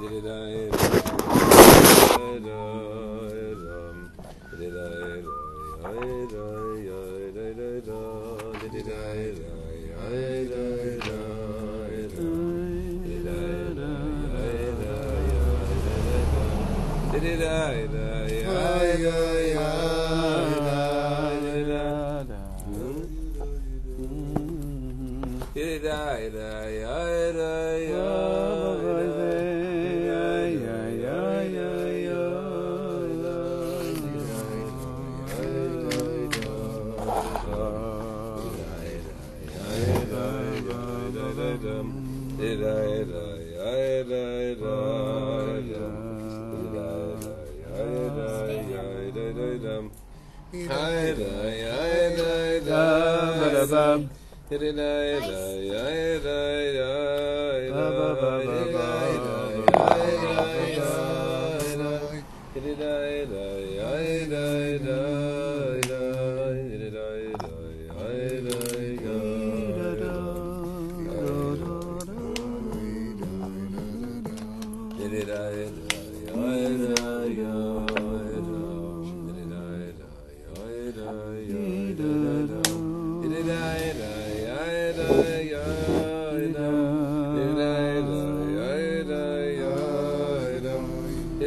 Yeah, yeah, yeah. テレラエラ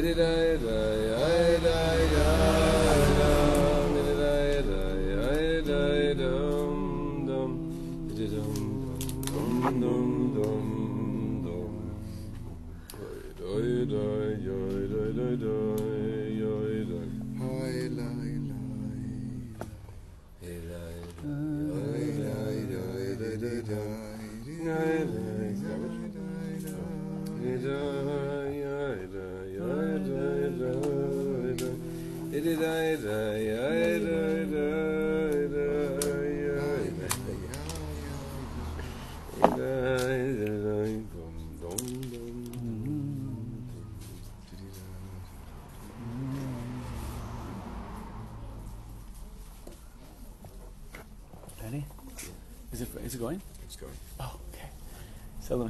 Ready?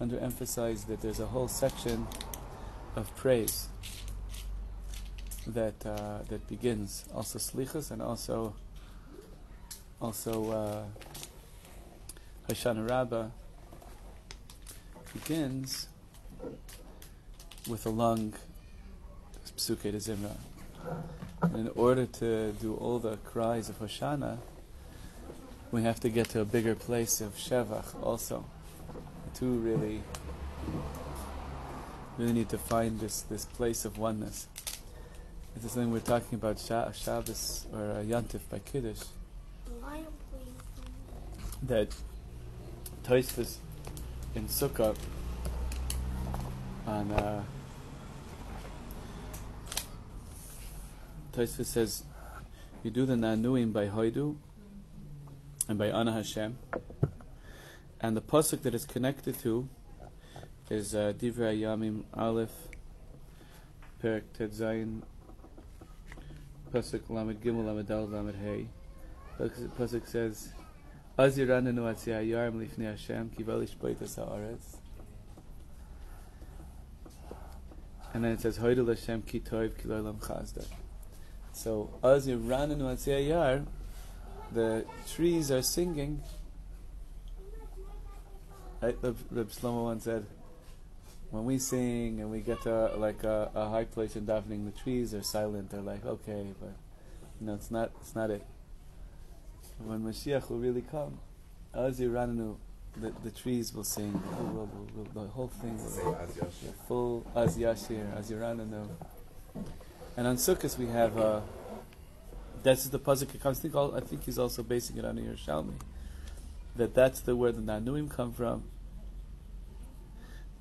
Underemphasized that there's a whole section of praise that uh, that begins also Slichas and also also uh, Hoshana Rabbah begins with a long Psuke de Zimra. And in order to do all the cries of Hoshana, we have to get to a bigger place of Shevach also. To really, really need to find this, this place of oneness. This is something we're talking about Sha- Shabbos or uh, Yantif by Kiddush. That Toisvus in Sukkot on uh, Toisvus says you do the Nanuim by Hoidu and by Ana Hashem. And the pasuk that is connected to is uh, Divrei Yamim Aleph, Perik Ted Zayin, pasuk Lamed Gimel Lamed Dal Lamed Hey. Pasuk pasuk says, Az yiranenu atzia yarm lifnei Hashem kivel ishpoitas haaretz. And then it says, Hoidel Hashem ki toiv ki lo lam chazda. So, Az yiranenu atzia yar, the trees are singing. Right? Reb, Reb Shlomo once said, when we sing and we get to like a, a high place in davening, the trees are silent. They're like, okay, but you know, it's not, it's not it. When Mashiach will really come, Yiranenu, the, the trees will sing. The whole, world will, will, the whole thing will be full Az Yashir, Yiranenu. And on Sukkot we have. Uh, that's the pasuk. I think, all, I think he's also basing it on Yerushalmi. That that's the where the Nanuim come from.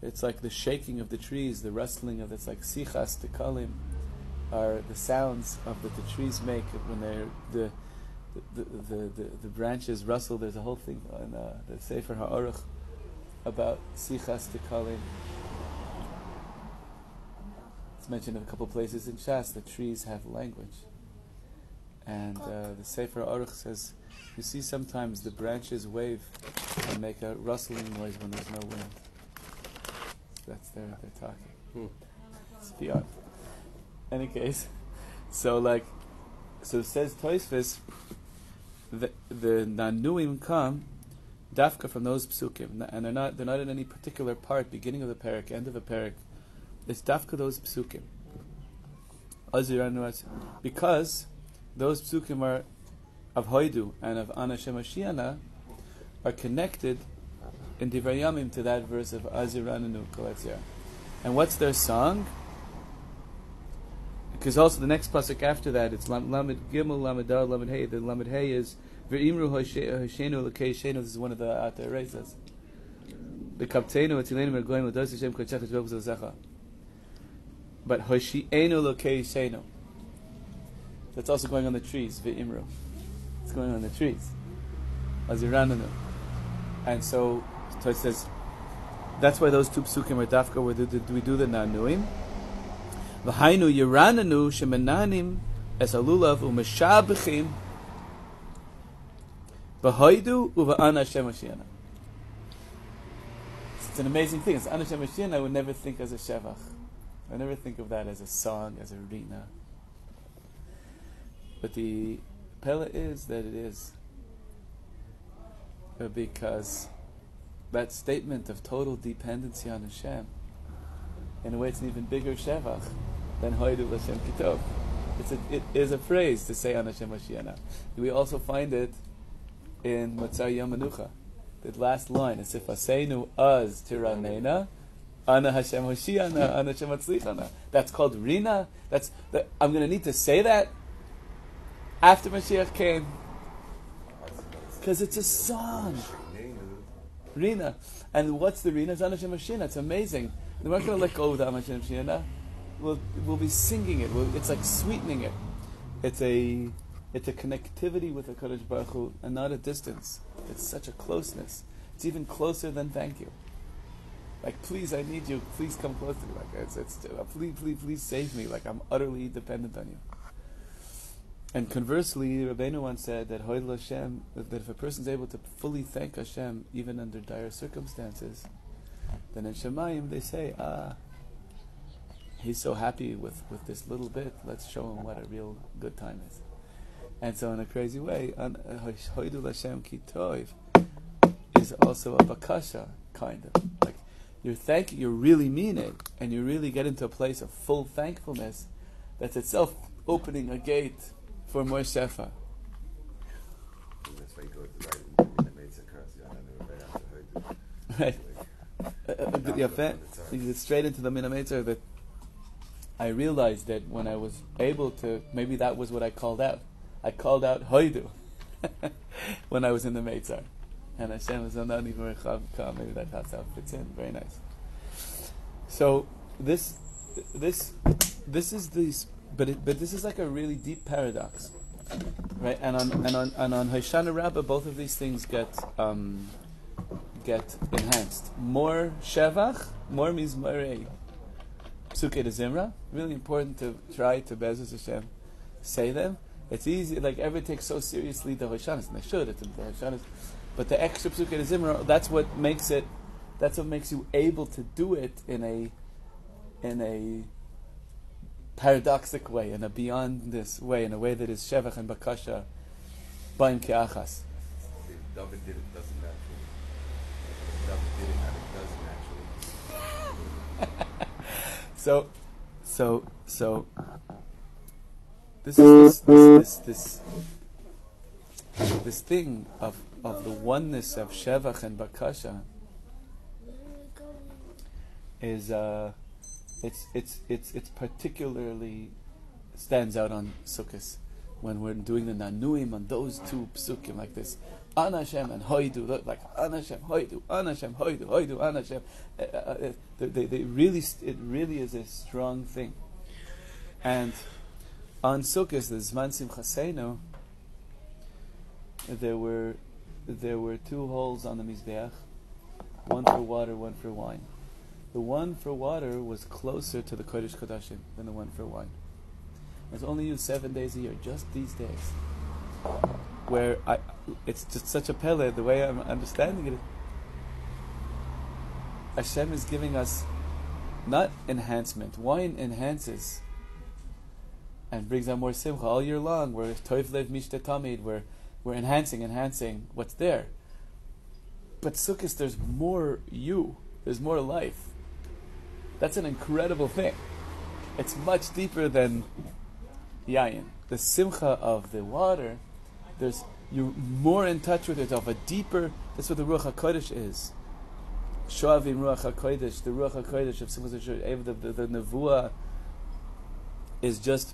It's like the shaking of the trees, the rustling of it's like sichas tekalim, are the sounds of that the trees make when they're the the, the, the, the branches rustle. There's a whole thing in uh, the Sefer Ha'aruch about sichas tekalim. It's mentioned in a couple places in Shas that trees have language. And uh, the Sefer Aruch says, you see sometimes the branches wave and make a rustling noise when there's no wind. That's their, they're talking. Hmm. It's beyond. Any case, so like, so it says Toisvis, the, the Nanuim come, dafka from those psukim, and they're not, they're not in any particular part, beginning of the parak, end of the parak, it's dafka those psukim. Because those psukim are of Hoidu and of Ana Shemashiana are connected in Divrei Yamim to that verse of Azirananu Koletzia. And what's their song? Because also the next pasuk after that, it's Lamed Gimel, Lamed Dar, Lamed Hey. The Lamed Hey is Ve'imru Hoshenu Lekei Shenu. This is one of the Ata Reisas. The Kapteinu Atilenu Mergoyim Lados Hashem Kochach Shvok Zazecha. But Hoshienu Lekei Shenu. That's also going on the trees, Ve'imru. It's going on the trees. Azirananu. And so, so it says, that's why those two psukim are dafka, where do, we do the nanuim. V'hainu yirananu shemenanim es alulav u'meshabechim v'hoidu u'va'ana Hashem Mashiach. It's an amazing thing. It's Ana Hashem I would never think as a shevach. I never think of that as a song, as a rina. But the pella is that it is. Because that statement of total dependency on Hashem, in a way, it's an even bigger shevach than Hoidu Hashem Kitov. It's a, it is a phrase to say on Hashem Mashiach. We also find it in Matzah Yamanucha. The last line is if Aseinu Az Tiranena, Ana Hashem Hoshiana, Ana Hashem Matzlichana. That's called Rina. That's the, I'm going to need to say that after Mashiach came. Because it's a song. Rina. And what's the Rina? It's Ana Hashem It's amazing. We're not going to let go of the Ana Hashem Hoshiana. We'll, we'll be singing it. We'll, it's like sweetening it. It's a it's a connectivity with the Kodesh Baruch Hu, and not a distance. It's such a closeness. It's even closer than thank you. Like, please, I need you. Please come close to me. Like, it's, it's please, please, please save me. Like, I'm utterly dependent on you. And conversely, Rabbeinu once said that Hashem, that if a person's able to fully thank Hashem even under dire circumstances, then in Shemayim they say, ah, he's so happy with, with this little bit, let's show him what a real good time is. And so, in a crazy way, Hoidul Hashem Kitoiv is also a bakasha, kind of. Like, you're thanking, you really mean it, and you really get into a place of full thankfulness that's itself opening a gate for more shefa. That's why you go right in the Meitzah curse. You know, right after Hoidu. Right. Yeah, fair. You get straight into the minameter that I realized that when I was able to, maybe that was what I called out. I called out Hoidu when I was in the Meitzar. And Hashem was not even Maybe that, how it fits in. Very nice. So this, this, this is this, but it, but this is like a really deep paradox, right? And on and on and on Hoshana Rabbah, both of these things get um, get enhanced. More shevach, more mizmarei. Psuke de Zimra, really important to try to Bezus Hashem say them. It's easy, like everyone takes so seriously the Hoshanas, and they should, it's the Hoshanas. But the extra Psuke de Zimra, that's what makes it, that's what makes you able to do it in a, in a paradoxic way, in a beyond this way, in a way that is Shevach and Bakasha, Baim Ke'achas. David did it doesn't naturally. David did it and it doesn't naturally. So, so, so, this is this, this, this, this, this thing of, of the oneness of Shevach and Bakasha is, uh, it's, it's, it's, it's particularly stands out on Sukkot when we're doing the Nanuim on those two psukim like this. An Hashem and Hoidu, like An Hashem, Hoidu, An Hashem, Hoidu, Hoidu, An Hashem. Uh, uh, uh, they, they, they really, it really is a strong thing. And on Sukkot, the Zman Simchaseinu, there were there were two holes on the mizbeach, one for water, one for wine. The one for water was closer to the Kodesh Kodashim than the one for wine. It's only used seven days a year, just these days. Where I, it's just such a pele, the way I'm understanding it. Hashem is giving us not enhancement. Wine enhances and brings out more simcha all year long. We're toivlev mishte tamid. We're we're enhancing, enhancing what's there. But Sukkot, there's more you. There's more life. That's an incredible thing. It's much deeper than yayin. The simcha of the water, there's you're more in touch with yourself, a deeper. That's what the ruach hakodesh is. Shoavim ruach hakodesh, the ruach hakodesh of simcha the, the, the nevuah is just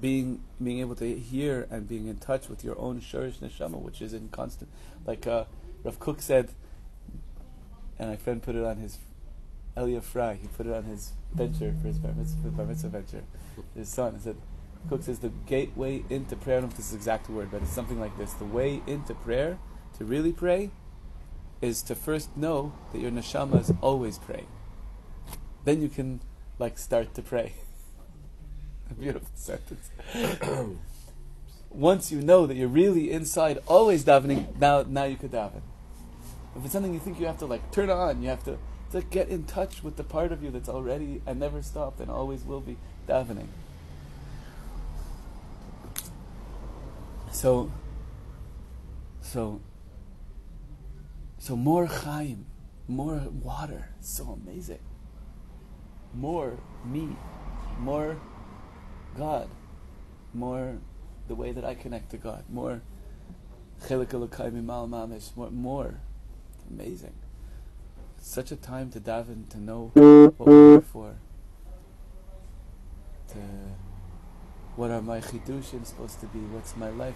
being being able to hear and being in touch with your own shurish neshama, which is in constant. Like uh, Rav Kook said, and my friend put it on his Elia Fry. He put it on his venture for his bar mitzvah, bar mitzvah venture. His son. He said, Kook says the gateway into prayer. I don't know if this is the exact word, but it's something like this: the way into prayer, to really pray, is to first know that your neshama is always praying. Then you can like start to pray. A beautiful sentence. Once you know that you're really inside, always davening, now now you could daven. If it's something you think you have to like turn on, you have to, to get in touch with the part of you that's already and never stopped and always will be davening. So so so more chaim, more water, so amazing. More me, more God, more the way that I connect to God, more chelik mal mamish, more, more. Amazing. Such a time to daven, to know what we're here for. To what are my chidushim supposed to be? What's my life?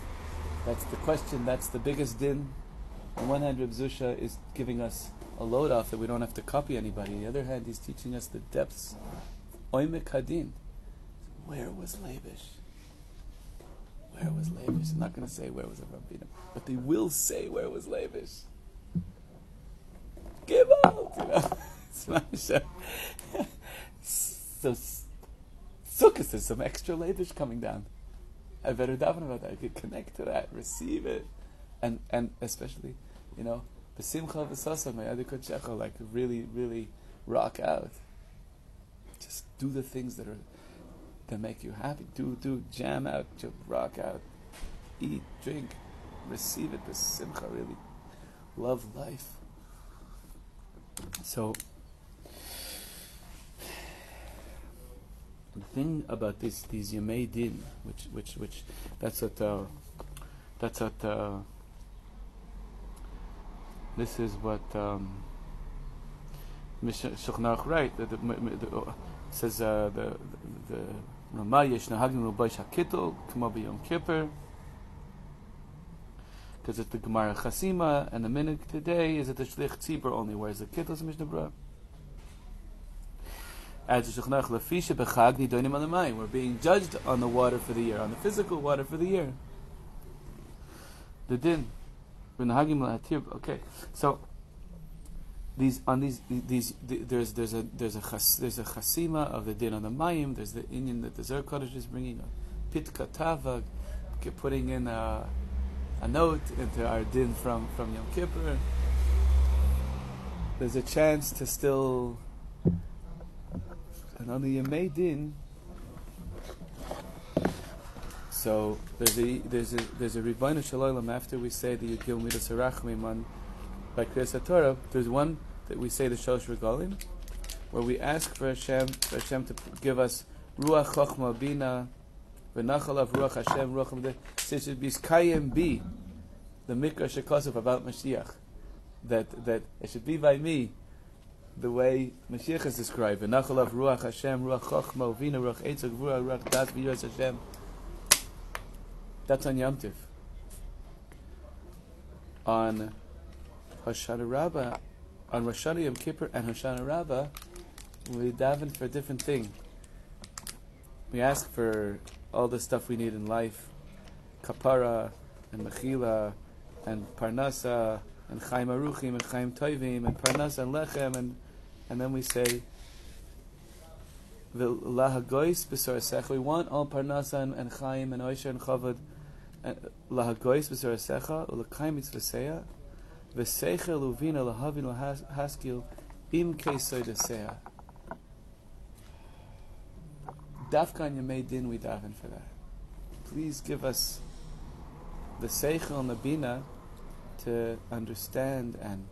That's the question. That's the biggest din. On one hand, Reb Zusha is giving us a load off that we don't have to copy anybody. On the other hand, he's teaching us the depths. Oimek hadin. Where was Labish? Where was Labish? I'm not going to say where was Avraham but they will say where was Labish. Give out, you know. so Sukkot there's some extra Labish coming down. I better daven about that. I could connect to that, receive it, and and especially, you know, besimcha v'sasa mayadikot like really, really rock out. Just do the things that are that make you happy. Do do jam out, to rock out, eat, drink, receive it. The simcha really love life. So the thing about this these Yemei Din, which which which that's what uh, that's what uh, this is what um, Shulchan right. The, the, the, uh, says uh, the the Ramah yesh nahagim rubai k'mo b'yom kippur because it's the Gemara Chasima, and the minhag today is that the Shlich Tzibur only wears the Kittel as Mishnah Bra. As the Shechnach Lafisha Bechag Nidonim on. We're being judged on the water for the year, on the physical water for the year. The din. Okay, so these on these these there's there's a there's a chas, there's a chasima of the din on the mayim. There's the Indian that the Zer Kodesh is bringing a pit katava, putting in a, a note into our din from from Yom Kippur. There's a chance to still and on the Yemei din. So there's a there's a there's a Shalom after we say the Yudgil Midas on by Kriyas Torah, there's one that we say the Shosh Regalim, where we ask for Hashem, for Hashem to give us Ruach Chochma Bina, V'nachal of Ruach Hashem, Ruach Hamdeh, so it should be Kayim B, the Mikra Shekosov about Mashiach, that, that it should be by me, the way Mashiach is described, V'nachal of Ruach Hashem, Ruach Chochma, Vina, Ruach Eitzog, Ruach, Ruach Das, V'yiras Hashem. That's on Yom Tiv. on Hoshana Rabbah, on Rosh Hashanah Yom Kippur and Hoshana Rabbah, we daven for a different thing. We ask for all the stuff we need in life, kapara and mechila and parnasa and chaim aruchim and chaim toivim and parnasa and lechem and and then we say lahagois b'sorasecha. We want all parnasa and, and chaim and oisha and chavod. Uh, lahagois b'sorasecha ulakaim mitzvaseya v'seicha luvina lahavin lahaskil im Dafkan Yamei Din we daven for that. Please give us the seichel and the bina to understand and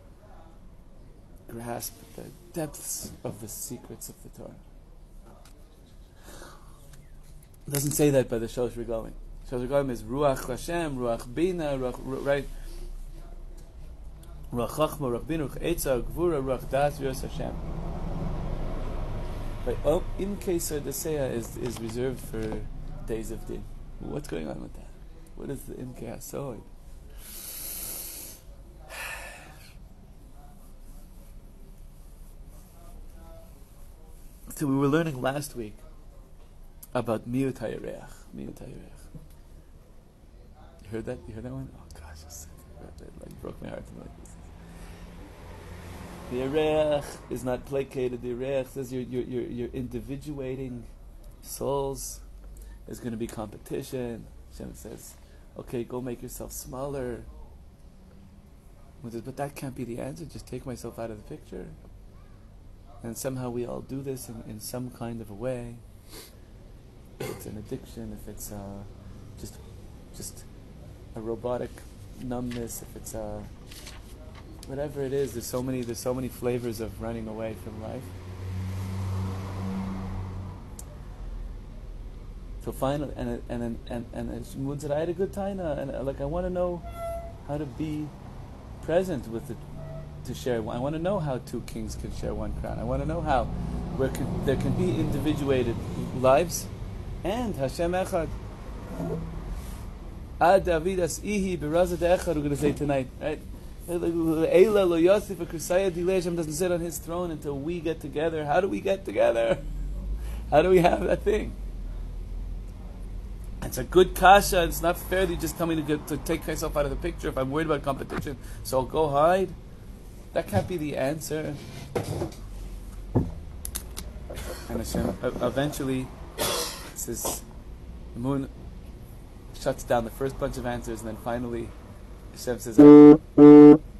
grasp the depths of the secrets of the Torah. It doesn't say that by the Shalosh Regalim. Shalosh Regalim is Ruach Hashem, Ruach Bina, Ruach, right? Ruach Chachma, Ruach Bina, Ruach Eitzah, Gvura, Ruach Das, Ruach Hashem. But oh, in case Seah is, is reserved for days of din. What's going on with that? What is the Imke HaSoid? So we were learning last week about Miut HaYereach. Miut HaYereach. You heard that? You heard that one? Oh gosh, it like broke my heart like. The Yereach is not placated. The Yereach says you're, you're, you're, you're individuating souls. There's going to be competition. Hashem says, okay, go make yourself smaller. But that can't be the answer. Just take myself out of the picture. And somehow we all do this in, in some kind of a way. If it's an addiction, if it's uh, just just a robotic numbness, if it's a whatever it is, there's so many there's so many flavors of running away from life. So finally, and and and and and, said, I had a good time, uh, and uh, like I want to know how to be present with the to share. I want to know how two kings can share one crown. I want to know how where can, there can be individuated lives and Hashem Echad. Ad Davidas Ihi Beraza Echad. We're going to say tonight, right? Eila Yosef Hashem doesn't sit on his throne until we get together. How do we get together? How do we have that thing? It's a good kasha. It's not fair that you just tell me to, get, to take myself out of the picture if I'm worried about competition. So I'll go hide. That can't be the answer. And Hashem uh, eventually says the moon shuts down the first bunch of answers, and then finally Hashem says,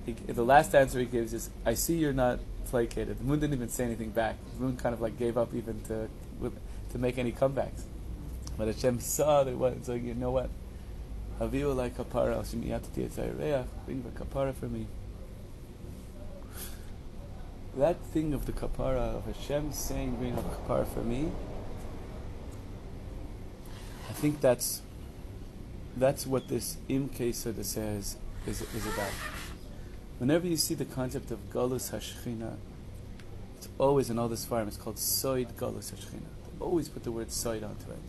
he, the last answer he gives is, I see you're not placated. The moon didn't even say anything back. The moon kind of like gave up even to, to make any comebacks. But Hashem saw that what, so you know what? Bring kapara for me. That thing of the kapara, of Hashem saying, bring a kapara for me, I think that's that's what this imkesada says is, is about. Whenever you see the concept of galus hashchina, it's always in all this farm. It's called soid galus hashchina. Always put the word soid onto it.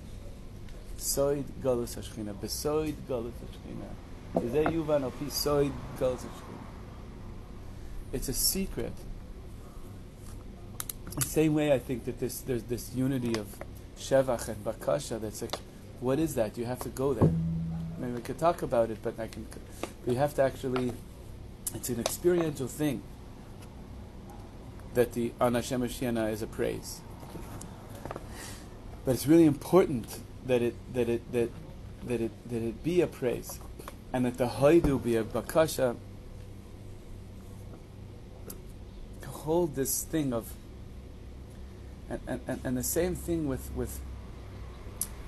Soid galus hashchina. Besoid galus hashchina. Is there yuvan opi soid galus hashchina? It's a secret. The same way I think that this there's this unity of shevach and bakasha. That's like, what is that? You have to go there. I mean, we could talk about it, but I can. We have to actually it's an experiential thing that the An Hashem is a praise. But it's really important that it that it that that it that it be a praise, and that the haidu be a bakasha to hold this thing of. And, and, and the same thing with with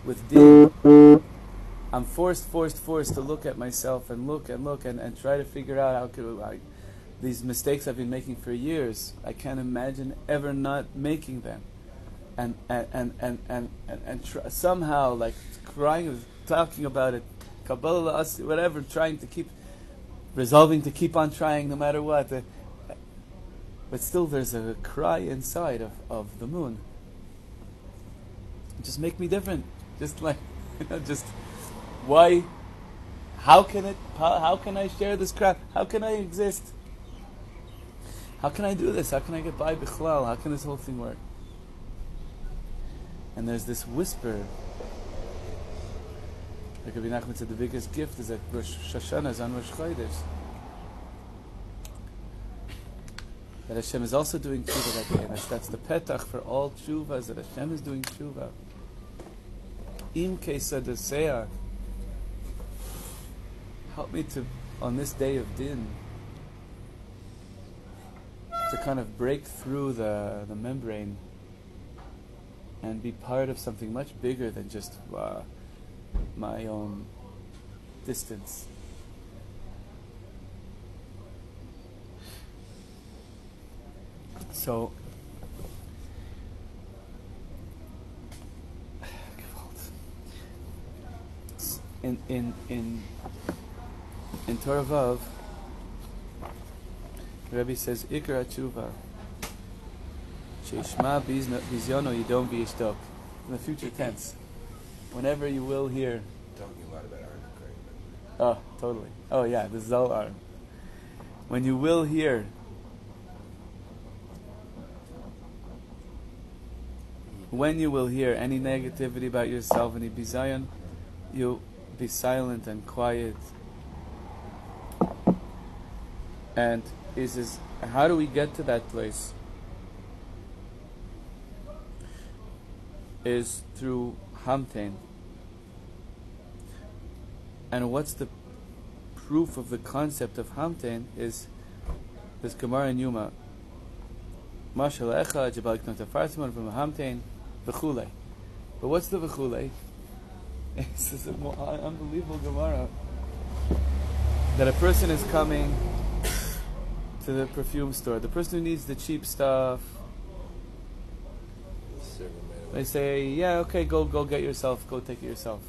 with din. I'm forced, forced, forced to look at myself and look and look and, and try to figure out how could I, these mistakes I've been making for years. I can't imagine ever not making them, and and and and and, and, and tr- somehow like crying, talking about it, Kabbalah, whatever, trying to keep, resolving to keep on trying no matter what. Uh, but still, there's a cry inside of, of the moon. Just make me different. Just like, you know, just why? How can it? How, how can I share this craft? How can I exist? How can I do this? How can I get by bichlal? How can this whole thing work? And there's this whisper. Like Rabbi Nachman said, the biggest gift is that Rosh Hashanah is on Rosh Chodesh. That Hashem is also doing tshuva that day. That's, that's the petach for all tshuvas, that Hashem is doing tshuva. Im kesadasea. Help me to, on this day of din, to kind of break through the, the membrane and be part of something much bigger than just uh, my own distance. So, in in in in Torah Vav, the Rebbe says Ikra Tshuva. Sheishma bizyono yidom v'yishtok. In the future tense, whenever you will hear. Talking a lot about Aaron Oh, totally. Oh yeah, this is all Aaron. When you will hear. When you will hear any negativity about yourself, any bizayon, you'll be silent and quiet. And he says, how do we get to that place? Is through Hamtain. And what's the proof of the concept of Hamtain is this Gemara in Yuma. Mashal Echa, Jabal Farsimon from Hamtain, V'chule. But what's the V'chule? This is an unbelievable Gemara. That a person is coming to the perfume store. The person who needs the cheap stuff, they say, "Yeah, okay, go, go get yourself. Go take it yourself."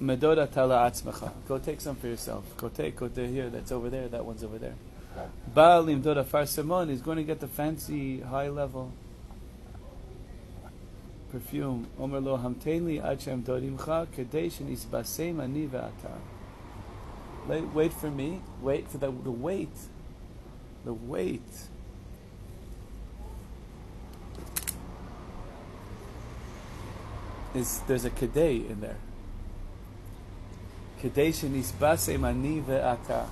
Medoda tala atzmecha. Go take some for yourself. Go take, go to here. That's over there. That one's over there. Baal imdoda farsamon. He's going to get the fancy, high level perfume. Omer lo hamtein ad shem dorimcha kedei shenisbasem ani ve'ata. Wait for me. Wait for the, the wait. The wait. Is there's a kedei in there. Kedei shenisbasem ani ve'ata.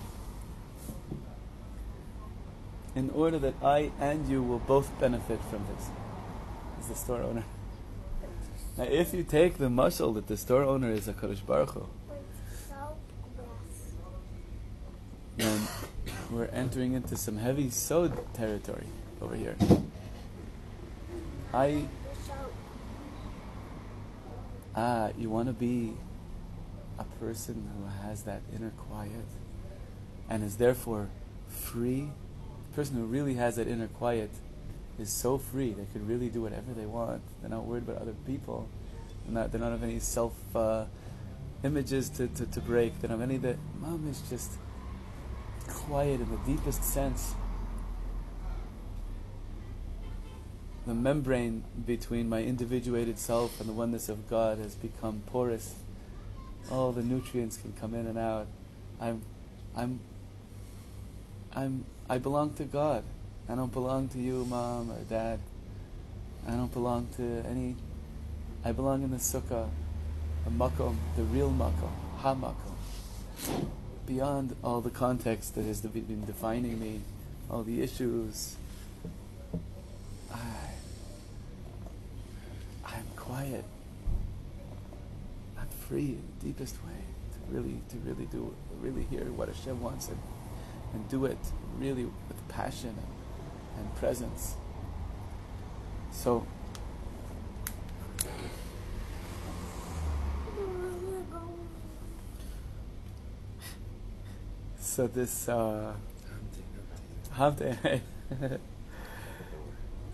In order that I and you will both benefit from this. Is the store owner. Now, if you take the muscle that the store owner is a Kadosh Baruch Hu, then we're entering into some heavy sod territory over here. I ah, you want to be a person who has that inner quiet and is therefore free. The person who really has that inner quiet is so free. They could really do whatever they want. They're not worried about other people. They're not, they don't have any self uh, images to, to, to break. They don't have any that. Mom is just quiet in the deepest sense. The membrane between my individuated self and the oneness of God has become porous. All the nutrients can come in and out. I'm, I'm, I'm, I belong to God. I don't belong to you, mom or dad. I don't belong to any. I belong in the sukkah, the makom, the real makom, ha makom. Beyond all the context that has been defining me, all the issues, I, I'm quiet. I'm free in the deepest way to really, to really do, really hear what Hashem wants and, and do it really with passion and, and presence. So, so this uh, Hamte.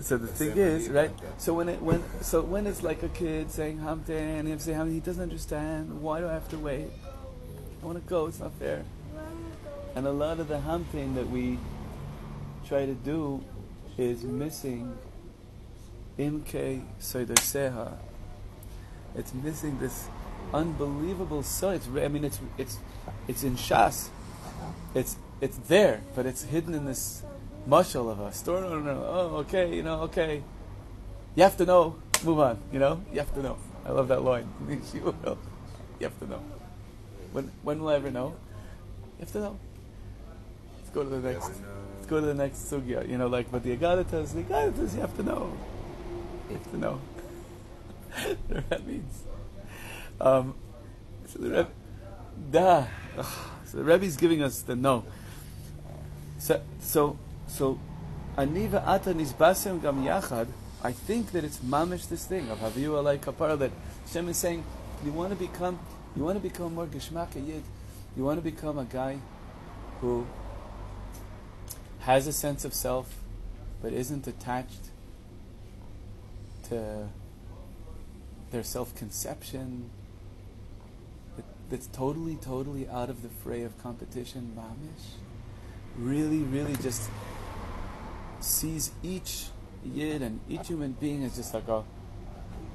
so the thing is, right? So when it when so when it's like a kid saying Hamte and him saying he doesn't understand. Why do I have to wait? I want to go. It's not fair. And a lot of the Hamte that we try to do is missing imke soidoseha. It's missing this unbelievable sight. I mean, it's it's it's in Shas. It's it's there, but it's hidden in this mushal of a story. No, no, no. Oh, okay, you know, okay. You have to know. Move on. You know, you have to know. I love that line. you have to know. When when will I ever know? You have to know. Let's go to the next. Let's go to the next sugya. You know, like, but the agadatas, the agadatas, you have to know. You have to know. that means. Um, so the da. The is giving us the no. So, so, aniva ata nisbasem gam yachad. I think that it's mamish this thing of haviyu alay kapara that Hashem is saying, you want to become, you want to become more geshmaka yid. You want to become a guy who has a sense of self, but isn't attached to their self-conception. That's totally, totally out of the fray of competition, mamish. Really, really just sees each yid and each human being as just like a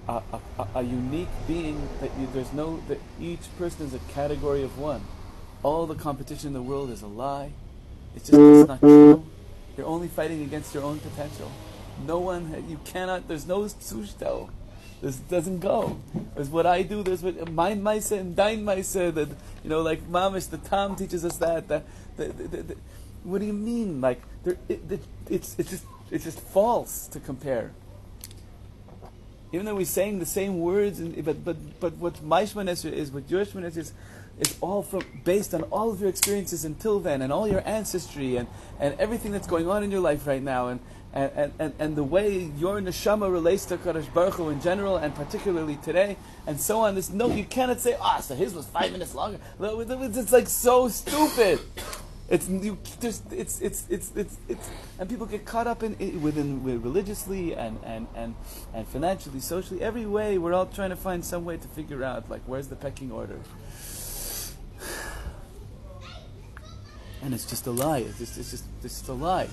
a, a, a unique being that you, there's no that each person is a category of one. All the competition in the world is a lie. It's just it's not true. You're only fighting against your own potential. No one you cannot. There's no sushtel. This doesn't go. There's what I do. There's what mine Maisa and Dine Maisa. That you know, like Mamish, the Tom teaches us that. that, that, that what do you mean? Like there, it, it, it's it's just it's just false to compare. Even though we're saying the same words, and, but but but what Maishman is, what Yershman is, is it's all from based on all of your experiences until then, and all your ancestry, and, and everything that's going on in your life right now, and and, and, and the way your neshama relates to Kadosh Baruch Hu in general, and particularly today, and so on. This no, you cannot say, ah, so his was five minutes longer. It's like so stupid. It's you just it's it's it's it's it's and people get caught up in, in within religiously and, and, and, and financially, socially, every way. We're all trying to find some way to figure out like where's the pecking order. And it's just a lie. It's just it's just it's just a lie.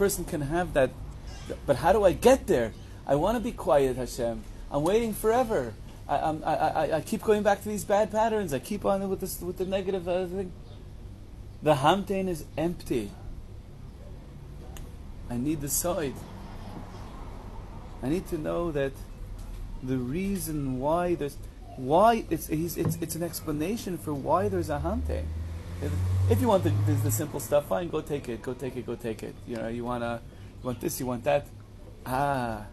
Person can have that, but how do I get there? I want to be quiet, Hashem. I'm waiting forever. I, I, I, I, keep going back to these bad patterns. I keep on with this with the negative uh, thing. The hamtain is empty. I need the side. I need to know that the reason why there's why it's it's it's, an explanation for why there's a hamtain. If, you want the, the, the, simple stuff, fine, go take it, go take it, go take it. You know, you wanna, you want this, you want that. Ah,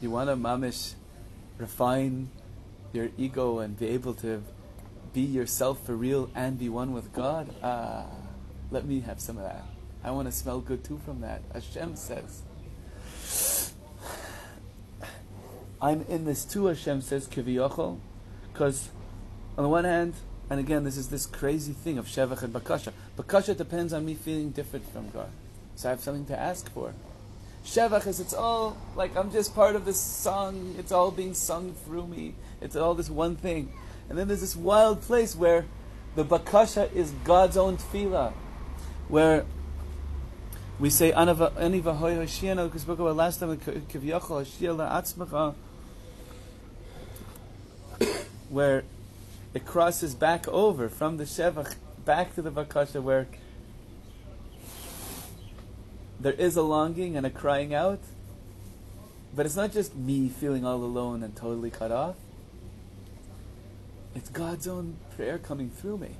you wanna mamish refine your ego and be able to be yourself for real and be one with God, ah, let me have some of that. I want to smell good too from that. Hashem says. I'm in this too, Hashem says, Kiviyachol, because on the one hand, and again, this is this crazy thing of Shevach and Bakasha. Bakasha depends on me feeling different from God. So I have something to ask for. Shevach is it's all like I'm just part of this song. It's all being sung through me. It's all this one thing. And then there's this wild place where the bakasha is God's own tefillah, where we say last time where it crosses back over from the shevach back to the Vakasha where there is a longing and a crying out, but it's not just me feeling all alone and totally cut off. It's God's own prayer coming through me.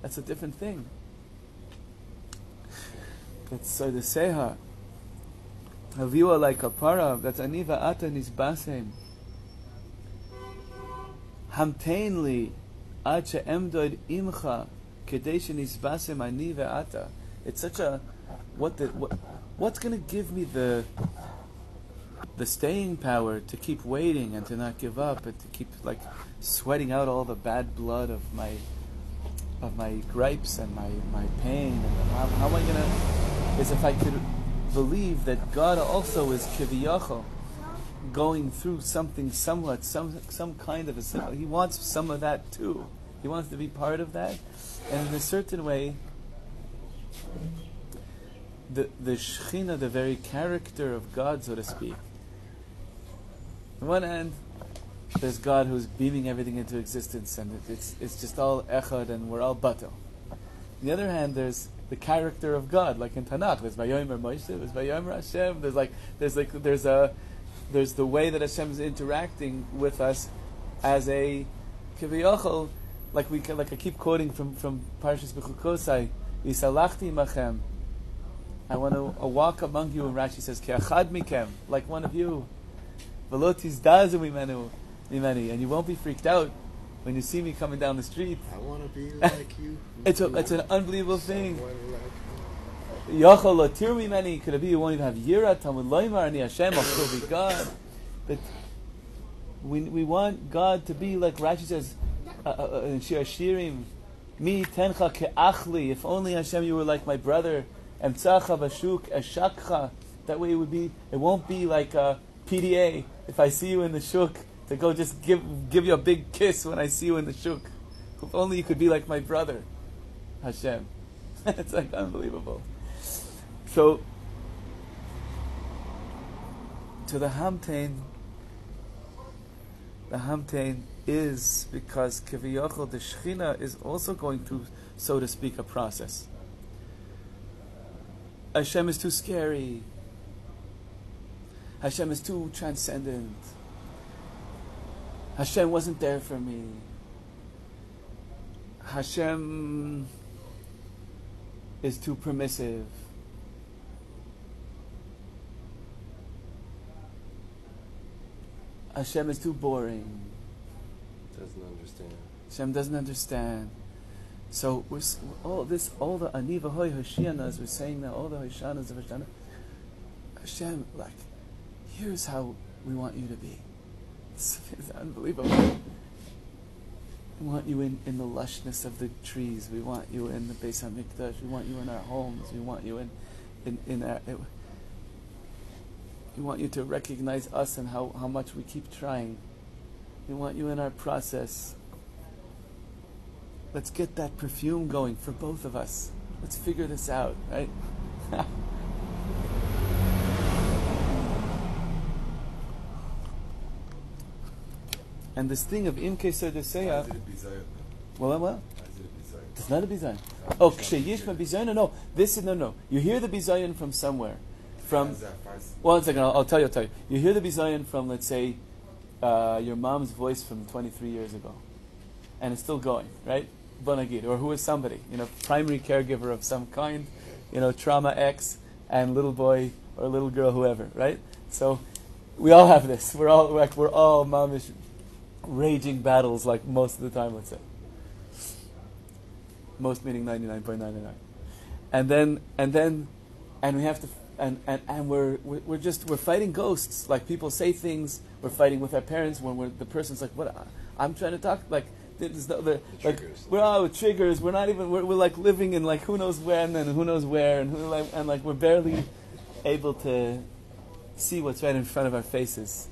That's a different thing. That's so the seha. Aviwa like kapara. That's aniva ata nisbasem. Hamtainli acha emdoid imcha kedesha nisbasem aniva ata. It's such a what the what what's going to give me the the staying power to keep waiting and to not give up and to keep like sweating out all the bad blood of my of my gripes and my, my pain and how, how am I gonna is if I could believe that God also is kiviyachol going through something somewhat some some kind of a he wants some of that too he wants to be part of that and in a certain way the the shechina the very character of God so to speak On one hand, there's God who's beaming everything into existence, and it, it's it's just all echad, and we're all bato. On the other hand, there's the character of God, like in Tanakh. There's Vayomer Moshe, there's Vayomer Hashem. There's like there's like there's a there's the way that Hashem is interacting with us as a kiviyachol, like we like I keep quoting from from Parshas Bechukosai, Yisalachti machem. I want to walk among you, and Rashi says, Ke'achad mikem, like one of you. Velotis dazu mimenu, mimeni, and you won't be freaked out when you see me coming down the street. I want to be like you. It's a, it's an unbelievable thing. Like. Yachal latir many, could it be you won't even have yira, Talmud loimar, ani Hashem, I'll still be God. But we, we want God to be like Rashi says uh, uh, uh, in Shir Shirim, mi tencha ke'achli, if only Hashem you were like my brother, and emtzacha bashuk eshakcha, that way it would be, it won't be like a PDA, if I see you in the shuk, to go just give, give you a big kiss when I see you in the shuk. If only you could be like my brother, Hashem. it's like unbelievable. So, to the Hamtain, the Hamtain is because Kiviyachol, the Shechina, is also going through, so to speak, a process. Hashem is too scary. Hashem is too transcendent. Hashem wasn't there for me. Hashem is too permissive. Hashem is too boring. Doesn't understand. Hashem doesn't understand. So we're all this, all the aniva hoy hoshianas, we're saying now, all the hoshanas of Hashanah. Hashem, like, here's how we want you to be. It's, it's unbelievable. We want you in, in the lushness of the trees. We want you in the Beis Hamikdash. We want you in our homes. We want you in, in, in our. It, we want you to recognize us and how, how much we keep trying. We want you in our process. Let's get that perfume going for both of us. Let's figure this out, right? and this thing of Im Keser Deseya, How's it a bizayon? well, well, How's it a bizayon? it's not a bizayon. Oh, Ksheyishma bizayon? No, this is, no, no. You hear the bizayon from somewhere. From, How's that first? one second, I'll, I'll tell you, I'll tell you. You hear the bizayon from, let's say, uh, your mom's voice from 23 years ago. And it's still going, right? Bonagid, or who is somebody, you know, primary caregiver of some kind, you know, trauma X, and little boy or little girl, whoever, right? So we all have this. We're all like we're all momish raging battles like most of the time, let's say. Most meaning ninety nine point nine nine. And then and then and we have to and, and, and we're, we're we're just we're fighting ghosts. Like people say things, we're fighting with our parents when we're the person's like, What I'm trying to talk like there's no, the, like triggers. we're all with triggers. We're not even. We're, we're like living in like who knows when and who knows where and who like and like we're barely able to see what's right in front of our faces.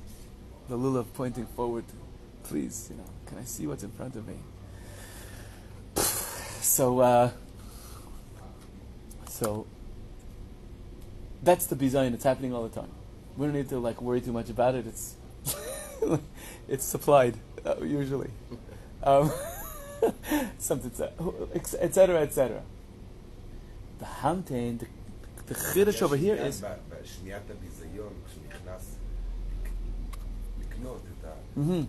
The lulav pointing forward. Please, you know, can I see what's in front of me? So, uh, so that's the bizayin. It's happening all the time. We don't need to like worry too much about it. It's it's supplied uh, usually, um, something etc. etc. The hamtain, the, the chiddush over here is. Mm-hmm.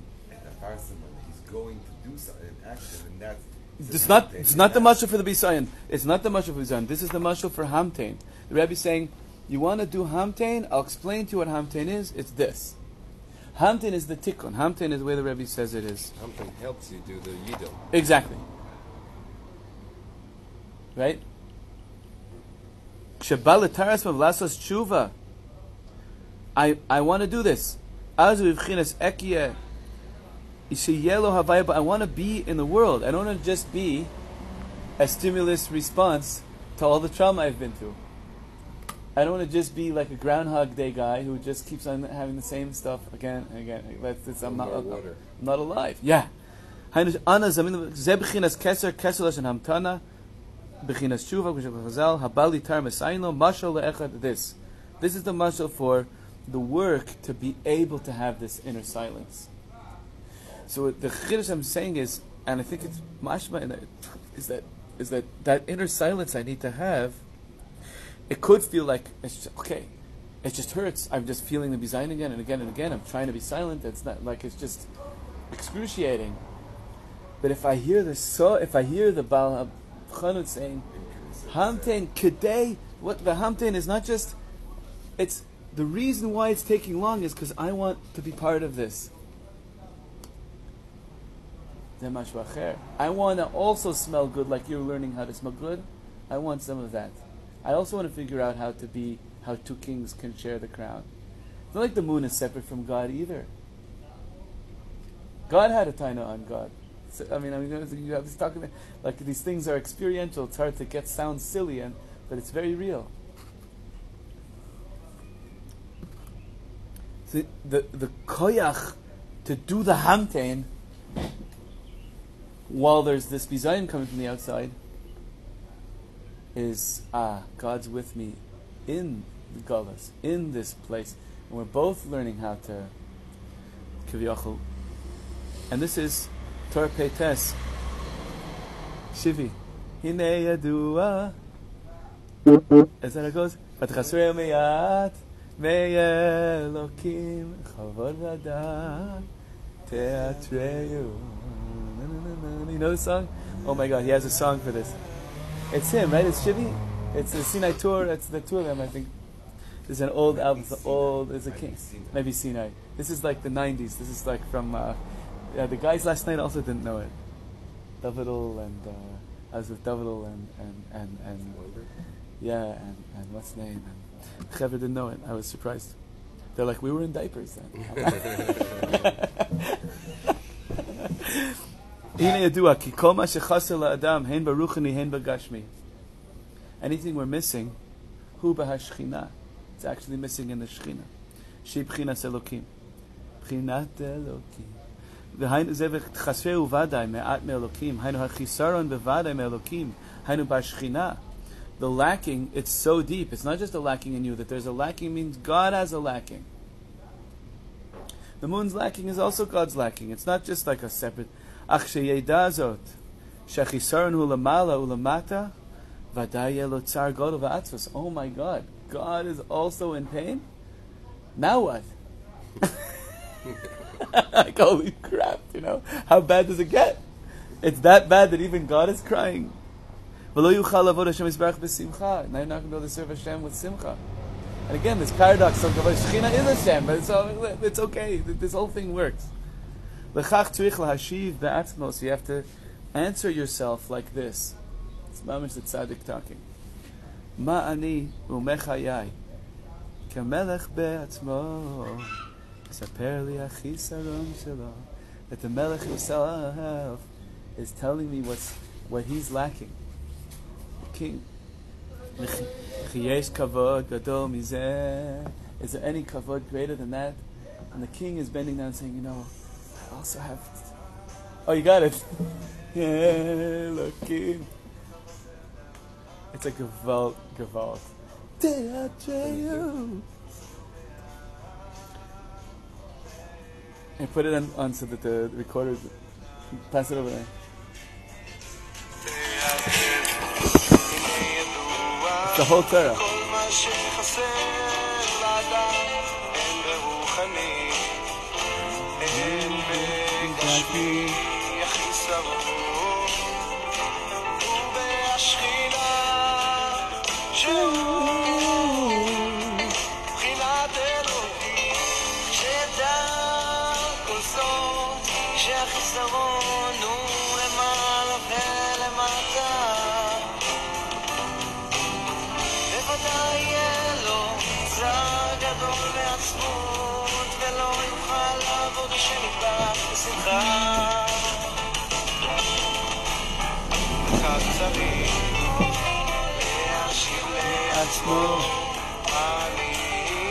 He's going to do something, an action, and that's it's not, it's not the mashal for the bizayon. It's not the mashal for the bizayon. This is the mashal for Hamtain. The Rebbe is saying you want to do hamtain? I'll explain to you what hamtain is. It's this. Hamtain is the tikkun. Hamtain is the way the Rebbe says it is. Something helps you do the yidel. Exactly. Right? Shebal taras lasos tshuva. I I want to do this. Azu v'chinas ekie. Ishiyelo havaya. But I want to be in the world. I don't want to just be a stimulus response to all the trauma I've been through. I don't want to just be like a Groundhog Day guy who just keeps on having the same stuff again and again. That's, that's, I'm, not, I'm. I'm not alive. Yeah. Ana zamin ze b'chinas keser keser leshen hamtana b'chinas tshuva b'shel chazal habali tar mesayin mashal le'echad this. This is the mashal for the work to be able to have this inner silence. So what the chiddush I'm saying is, and I think it's mashma, is that is that that inner silence I need to have. It could feel like it's just, okay, it just hurts. I'm just feeling the design again and again and again. I'm trying to be silent. It's not like it's just excruciating. But if I hear the so, if I hear the Baal Chanut saying, Hamten Kedei, what the Hamten is not just, it's the reason why it's taking long is because I want to be part of this. I want to also smell good like you're learning how to smell good. I want some of that. I also want to figure out how to be, how two kings can share the crown. It's not like the moon is separate from God either. God had a taina on God. So, I mean, I mean, you have this talking like these things are experiential. It's hard to get sound silly, and but it's very real. The the, the koyach to do the hamtain while there's this bizayin coming from the outside is ah, God's with me in the Golas, in this place. And we're both learning how to Kivyachu. And this is Torah Shivi. Hine Yadua. As that it goes, But Vatchasre Meyat, Meyelokim, Chavod Vadat, Teatreyu. You know the song? Oh my god, he has a song for this. It's him, right? It's Shivi? It's the Sinai tour, it's the two of them, I think. This is an old album, it's old, it's a king. Maybe Sinai. This is like the 90s. This is like from, uh, yeah, the guys last night also didn't know it. Davidal and, uh, I was with Davidal and, and, and, and yeah, and, and what's his name? And Trevor didn't know it. I was surprised. They're like, we were in diapers then. Anything we're missing, hu b'hashchina. It's actually missing in the shchina. She b'chinas elokim. B'chinat elokim. והיינו זה וחספהו ודאי מעט מאלוקים, היינו החיסרון בוודאי מאלוקים, היינו בשכינה. The lacking, it's so deep. It's not just a lacking in you. That there's a lacking means God has a lacking. The moon's lacking is also God's lacking. It's not just like a separate. אך שידע זאת, שהחיסרון הוא למעלה ולמטה, ודאי יהיה לו צער גדול ועצבוס. Oh my God, God is also in pain? Now what? like, holy crap, you know? How bad does it get? It's that bad that even God is crying. Now you're not going to be able to serve Hashem with simcha. And again, this paradox of Shechina is Hashem, but it's, it's okay. This whole thing works. Be'atzmos. You have to answer yourself like this. It's mamish the tzaddik talking. Ma ani umechayai kamelech be'atzmo. Saper li achisaron shelo. That the melech himself is telling me what's what he's lacking. The king. Is there any kavod greater than that? And the king is bending down saying, you know, also have. Oh, you got it. yeah, looking. It's a gewalt, gewalt. And put it on, on so that the recorder pass it over there. the whole Torah.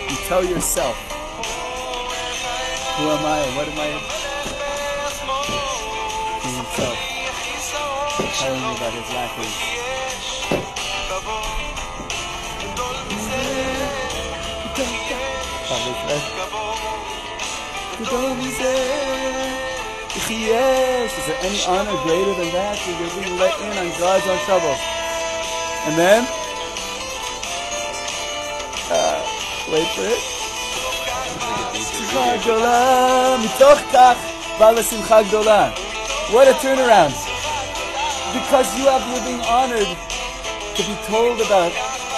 You tell yourself, who am I? What am I? To himself, telling me about his. Yes, is there any honor greater than that? You're being let in on God's own trouble. And then, What a turnaround! Because you have been honored to be told about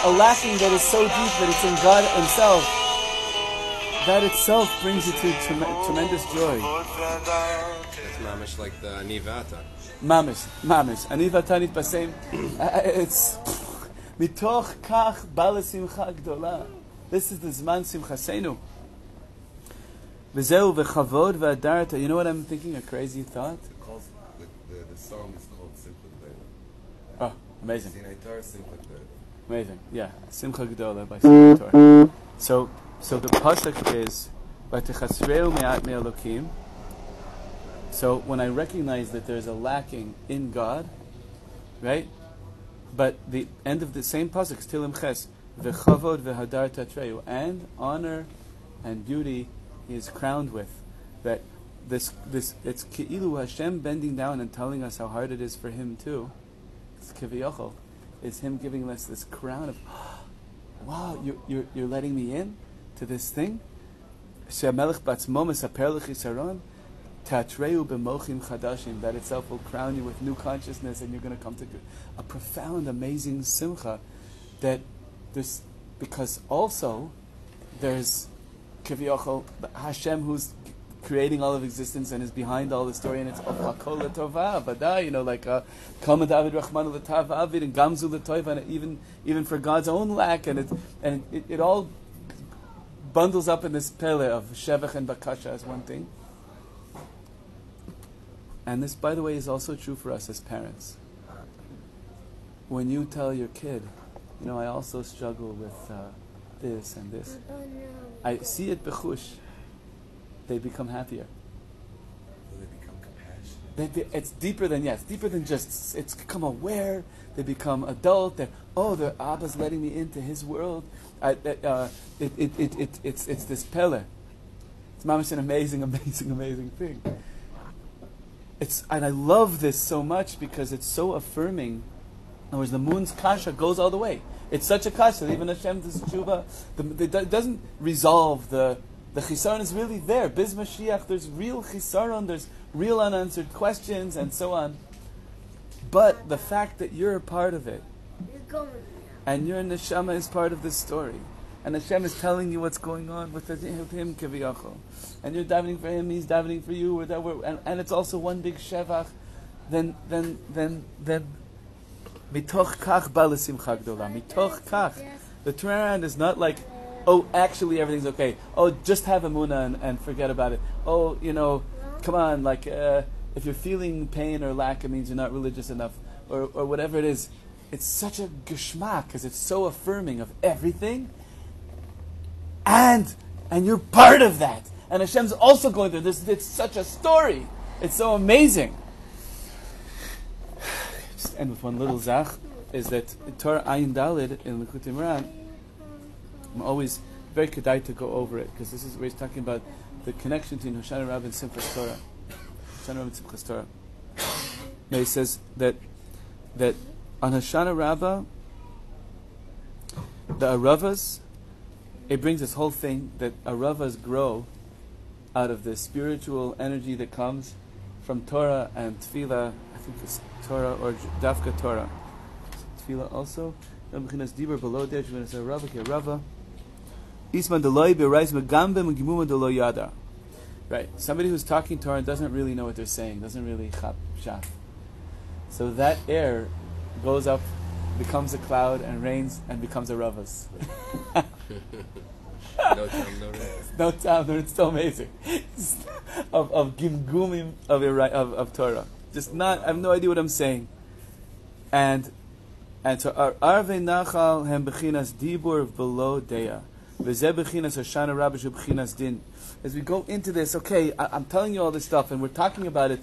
a lacking that is so deep that it's in God Himself. That itself brings you to trem- tremendous joy. It's mamish like the anivata. Mamish, mamish. Anivata nitbasem. It's mitoch kach balasimcha g'dola. This is the zman simchasenu. V'zeu v'chavod v'adarta. You know what I'm thinking? A crazy thought. Calls, the, the, the song is called Simcha Gdola. Oh, ah, amazing, Torah Simcha amazing. Yeah, simcha gdola by Simcha Torah. So, so the pasuk is v'techasreu me'at me'elokim. So when I recognize that there's a lacking in God, right? But the end of the same pasuk, Tilim Ches, v'chavod v'hadar tatreu, and honor and beauty he is crowned with. That this this it's ki'ilu Hashem bending down and telling us how hard it is for him too. It's kiviyachol. Is him giving us this crown of, wow, you, you're, you're letting me in to this thing? She'amelech batzmo mesaper lechisaron, tatreu b'mochim chadashim. That itself will crown you with new consciousness, and you're going to come to a profound, amazing simcha. That this, because also there's kiviyachol Hashem who's creating all of existence and is behind all the story, and it's hakol tova, but you know, like uh, kama David Rachman l'tav avid and gamzu l'toiva, and even even for God's own lack, and it and it, it all bundles up in this pele of shevach and bakasha as one thing. And this, by the way, is also true for us as parents. When you tell your kid, you know, I also struggle with uh, this and this. I see it bechush. They become happier. They become compassionate. They, they, it's deeper than yes, deeper than just. It's become aware. They become adult. They're oh, the Abba's letting me into his world. I, uh, it, it, it, it, it's it's this pele. It's mamish an amazing, amazing, amazing thing. It's and I love this so much because it's so affirming. In other words, the moon's kasha goes all the way. It's such a kasha that even Hashem does tshuva. It doesn't resolve the the chisaron is really there. Biz Mashiach, there's real chisaron, there's real unanswered questions, and so on. But the fact that you're a part of it, and your neshama is part of this story, and Hashem is telling you what's going on with, him, kiviyachol, and you're davening for him, he's davening for you, and, and it's also one big shevach, then, then, then, then, mitoch kach balasimcha gdola, mitoch kach. The turnaround is not like, oh, actually everything's okay. Oh, just have emuna and, and forget about it. Oh, you know, come on, like uh, if you're feeling pain or lack, it means you're not religious enough, or, or whatever it is. It's such a geschmack because it's so affirming of everything, and and you're part of that. And Hashem's also going through this. It's such a story. It's so amazing. Just end with one little zach is that Torah Ayin Dalid in Likutei Moharan I'm always very kedai to go over it because this is where he's talking about the connection between Hoshana Rabbah and Simchas Torah. Hoshana Rabbah and Simchas Torah. Now he says that that on Hoshana Rabbah, the Aravas, it brings this whole thing that Aravas grow out of the spiritual energy that comes from Torah and Tefillah. I think it's Torah or Dafka Torah. Tefillah also. Dibur below there, Rava, Rava. Isman Deloy berais Megambem and Gimuma Deloy Yada. Right. Somebody who's talking Torah and doesn't really know what they're saying, doesn't really chap shaf. So that air goes up, becomes a cloud, and rains and becomes a ravas. No time, no rest. no time, but it's so amazing. of of gimgumim of, of of Torah. Just not. I have no idea what I'm saying. And and ar- arve nachal hem bechinas dibur below din. As we go into this, okay, I, I'm telling you all this stuff, and we're talking about it.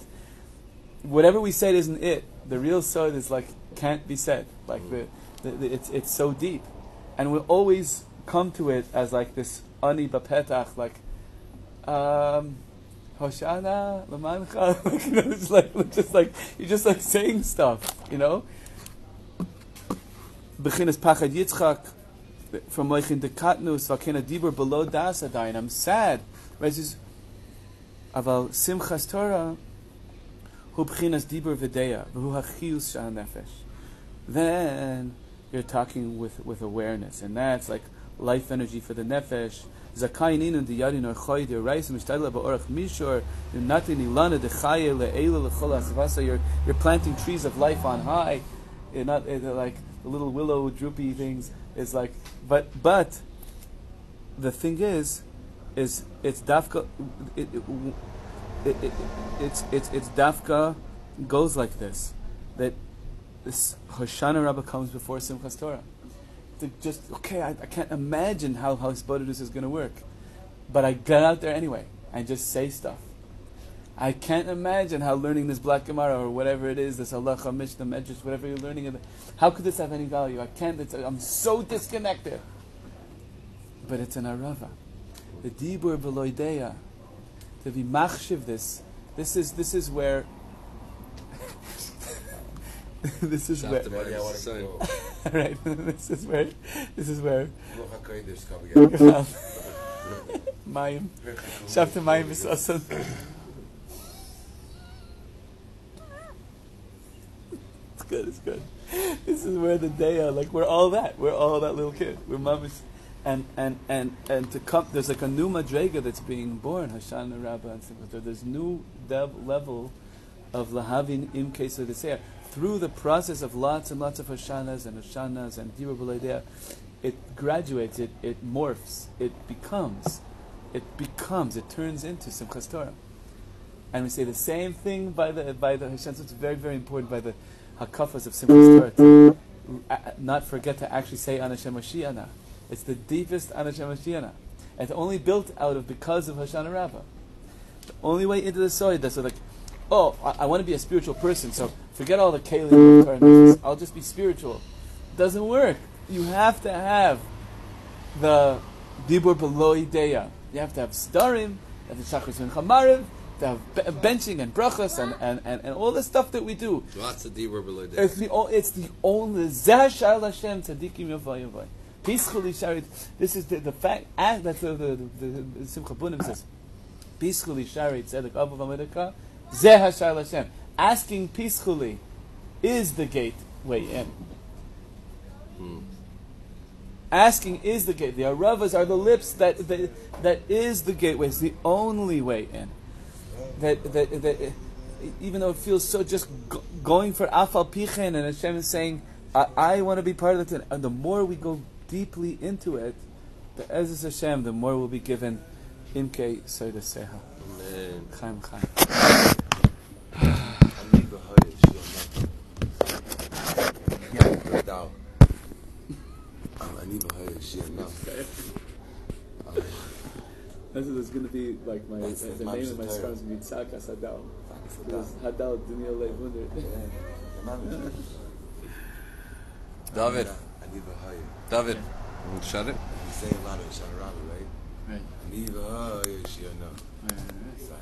Whatever we said isn't it. The real sod is like can't be said. Like the, the, the it's it's so deep, and we'll always come to it as like this ani bapetach, like um, Hoshana Lamancha. You know, it's like just like you're just like saying stuff, you know. Bechinas pachad Yitzchak from Moichin de Katnus Vakena Dibur below Das Adayin. I'm sad. Right? Is Aval Simchas Torah Hu Bechinas Dibur V'deya V'hu Hachius Shah Nefesh. Then you're talking with, with awareness, and that's like life energy for the nefesh. Zakayin inu diyadin or choy di reis mishtadla ba'orach mishor you're natin ilana de chaye le'ela lechol asvasa you're you're planting trees of life on high. You're not they're like the little willow droopy things. It's like but but the thing is is it's dafka it, it, it, it's it's it's dafka goes like this that this Hoshana Rabbah comes before Simchas Torah. To just okay, I, I can't imagine how how Spodidus is going to work, but I get out there anyway and just say stuff. I can't imagine how learning this Blatt Gemara or whatever it is, this Halacha, Mishnah, Medrash, whatever you're learning, how could this have any value? I can't. It's, I'm so disconnected. But it's an arava. The dibur beloideya. To be machshiv this. This is this is where. this is Shout where. To Daddy, I want to Son. go. right. this is where. This is where. Come again. Mayim. Shavta Mayim It's good. It's good. This is where the day are like we're all that. We're all that little kid. We're mamas. And, and, and, and to come, there's like a new madrega that's being born, Hoshana Rabbah and things like that. There's new dev level of lahavin im kesa desea. Through the process of lots and lots of Hashanas and Hashanas and Dibur it graduates, it, it morphs, it becomes, it becomes, it turns into Simchas Torah. And we say the same thing by the by the Hashem. So it's very very important by the hakafas of Simchas Torah to not forget to actually say Anashem Mashiach. It's the deepest Anashem Mashiach. It's only built out of because of Hoshana Rabbah. The only way into the soil that's like, oh, I, I want to be a spiritual person, so forget all the Kalim of and mitzvahs. Mm-hmm. I'll just be spiritual. Doesn't work. You have to have the Dibur Below Ideya. You have to have Starim, you have the Shachris and Chamariv, to have be- benching and brachas and, and, and, and all the stuff that we do. Lots of dibur below It's the, it's the only Zeh Shal Hashem Tzadikim Yavai Yavai. Peacefully sharit. This is the, the fact. And that's the the, the, the Simcha Bunim says. Peacefully sharit tzedek avav amerika. Zeh Hashal Hashem. Asking peacefully is the gateway in. Hmm. Asking is the gate. The aravas are the lips that, that that is the gateway. It's the only way in. That that, that even though it feels so just go, going for afal pichen and Hashem is saying, I, I want to be part of it. And the more we go deeply into it, the Ezra Hashem, the more we'll be given imke soida seha. Man. Chaim chaim. man, you gonna this shit now. um, gonna be like my uh, the name of my scar is gonna be Tzakas Hadal. Because Hadal Daniel Leibunder. David. David. Shut it. You say a lot of Sharab, right? Right. Leave her, yeah, she or no. Right, right.